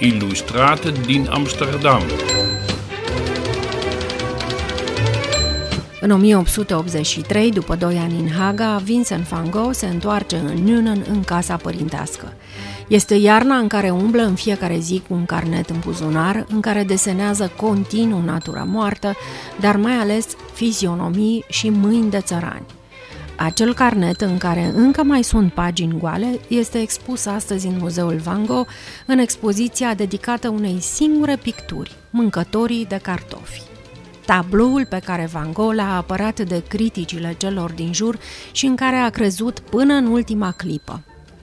Illustrate din Amsterdam. În 1883, după doi ani în Haga, Vincent van Gogh se întoarce în Nuenen în casa părintească. Este iarna în care umblă în fiecare zi cu un carnet în buzunar, în care desenează continuu natura moartă, dar mai ales fizionomii și mâini de țărani. Acel carnet, în care încă mai sunt pagini goale, este expus astăzi în Muzeul Van Gogh, în expoziția dedicată unei singure picturi, Mâncătorii de cartofi. Tabloul pe care Van Gogh l-a apărat de criticile celor din jur și în care a crezut până în ultima clipă.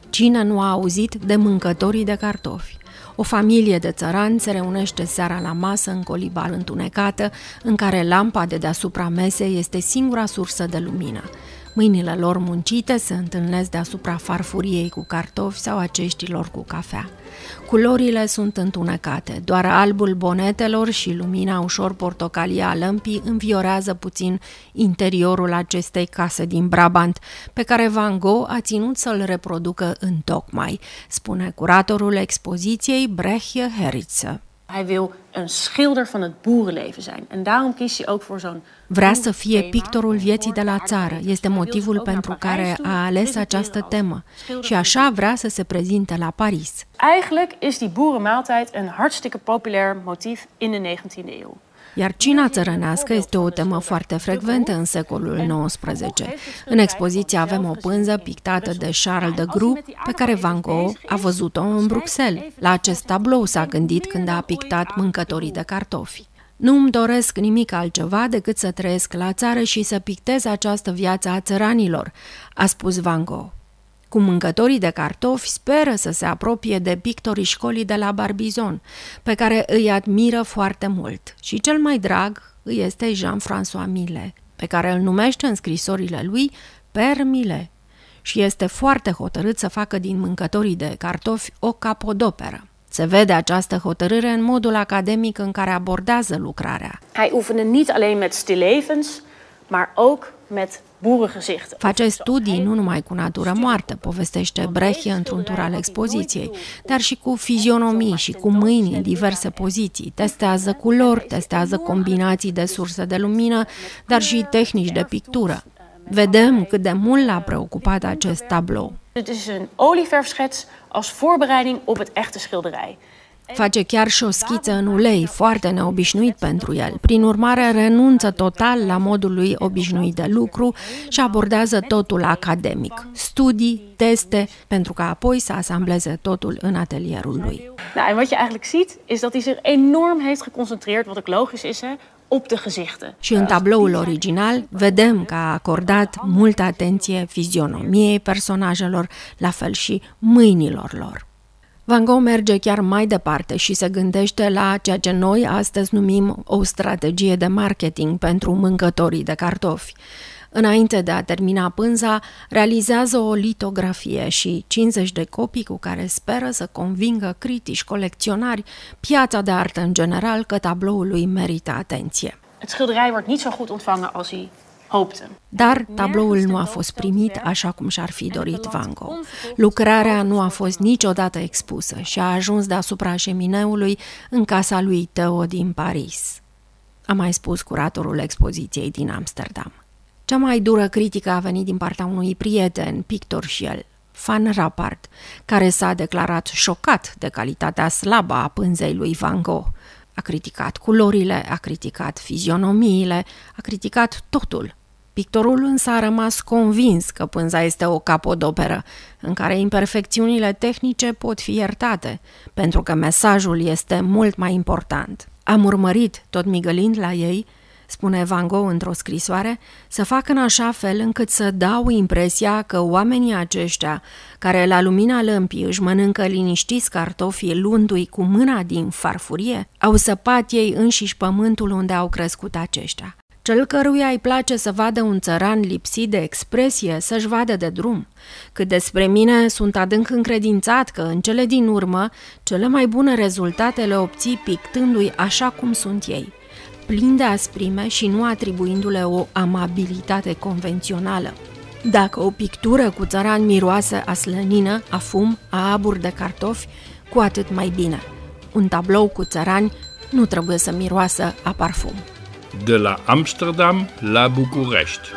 Cine nu a auzit de mâncătorii de cartofi? O familie de țărani se reunește seara la masă în colibal întunecată, în care lampa de deasupra mesei este singura sursă de lumină. Mâinile lor muncite se întâlnesc deasupra farfuriei cu cartofi sau a ceștilor cu cafea. Culorile sunt întunecate, doar albul bonetelor și lumina ușor portocalie a lămpii înviorează puțin interiorul acestei case din Brabant, pe care Van Gogh a ținut să-l reproducă în tocmai, spune curatorul expoziției Brechje Heritze. Hij wil een schilder van het boerenleven zijn. En daarom kiest hij ook voor zo'n. Vrea să fie pictorul vieții de la țară. Este motivul pentru care a ales această temă. Și așa vrea să se prezinte la Paris. Eigenlijk is die boerenmaaltijd een hartstikke populair motief in de 19e eeuw. Iar cina țărănească este o temă foarte frecventă în secolul XIX. În expoziție avem o pânză pictată de Charles de Gru, pe care Van Gogh a văzut-o în Bruxelles. La acest tablou s-a gândit când a pictat mâncătorii de cartofi. Nu îmi doresc nimic altceva decât să trăiesc la țară și să pictez această viață a țăranilor, a spus Van Gogh cu mâncătorii de cartofi, speră să se apropie de pictorii școlii de la Barbizon, pe care îi admiră foarte mult. Și cel mai drag îi este Jean-François Millet, pe care îl numește în scrisorile lui Per Millet și este foarte hotărât să facă din mâncătorii de cartofi o capodoperă. Se vede această hotărâre în modul academic în care abordează lucrarea. Hij oefende niet alleen met stillevens, maar ook met boerengezichten. Face studii nu numai cu natură moartă, povestește Breche într-un tur al expoziției, dar și cu fizionomii și cu mâini în diverse poziții. Testează culori, testează combinații de surse de lumină, dar și tehnici de pictură. Vedem cât de mult l-a preocupat acest tablou. Het is een olieverfschets als voorbereiding op het echte schilderij. Face chiar și o schiță în ulei, foarte neobișnuit pentru el. Prin urmare, renunță total la modul lui obișnuit de lucru și abordează totul academic. Studii, teste, pentru ca apoi să asambleze totul în atelierul lui. Nou, en wat je eigenlijk ziet, is dat hij zich enorm heeft geconcentreerd, wat ook logisch is, hè, op de gezichten. Și în tabloul original vedem că a acordat multă atenție fizionomiei personajelor, la fel și mâinilor lor. Van Gogh merge chiar mai departe și se gândește la ceea ce noi astăzi numim o strategie de marketing pentru mâncătorii de cartofi. Înainte de a termina pânza, realizează o litografie și 50 de copii cu care speră să convingă critici, colecționari, piața de artă în general că tabloul lui merită atenție. Het schilderij wordt niet zo goed ontvangen als hij dar tabloul nu a fost primit așa cum și-ar fi dorit Van Gogh. Lucrarea nu a fost niciodată expusă și a ajuns deasupra șemineului în casa lui Theo din Paris. A mai spus curatorul expoziției din Amsterdam. Cea mai dură critică a venit din partea unui prieten, pictor și el, Van Rappart, care s-a declarat șocat de calitatea slabă a pânzei lui Van Gogh. A criticat culorile, a criticat fizionomiile, a criticat totul. Pictorul însă a rămas convins că pânza este o capodoperă, în care imperfecțiunile tehnice pot fi iertate, pentru că mesajul este mult mai important. Am urmărit, tot migălind la ei, spune Van Gogh într-o scrisoare, să fac în așa fel încât să dau impresia că oamenii aceștia, care la lumina lămpii își mănâncă liniștiți cartofii luându-i cu mâna din farfurie, au săpat ei înșiși pământul unde au crescut aceștia. Cel căruia îi place să vadă un țăran lipsit de expresie, să-și vadă de drum. Cât despre mine, sunt adânc încredințat că, în cele din urmă, cele mai bune rezultate le obții pictându-i așa cum sunt ei, plin de asprime și nu atribuindu-le o amabilitate convențională. Dacă o pictură cu țăran miroase a slănină, a fum, a abur de cartofi, cu atât mai bine. un tablou cu țărani nu trebuie să miroasă a parfum. De la Amsterdam la București.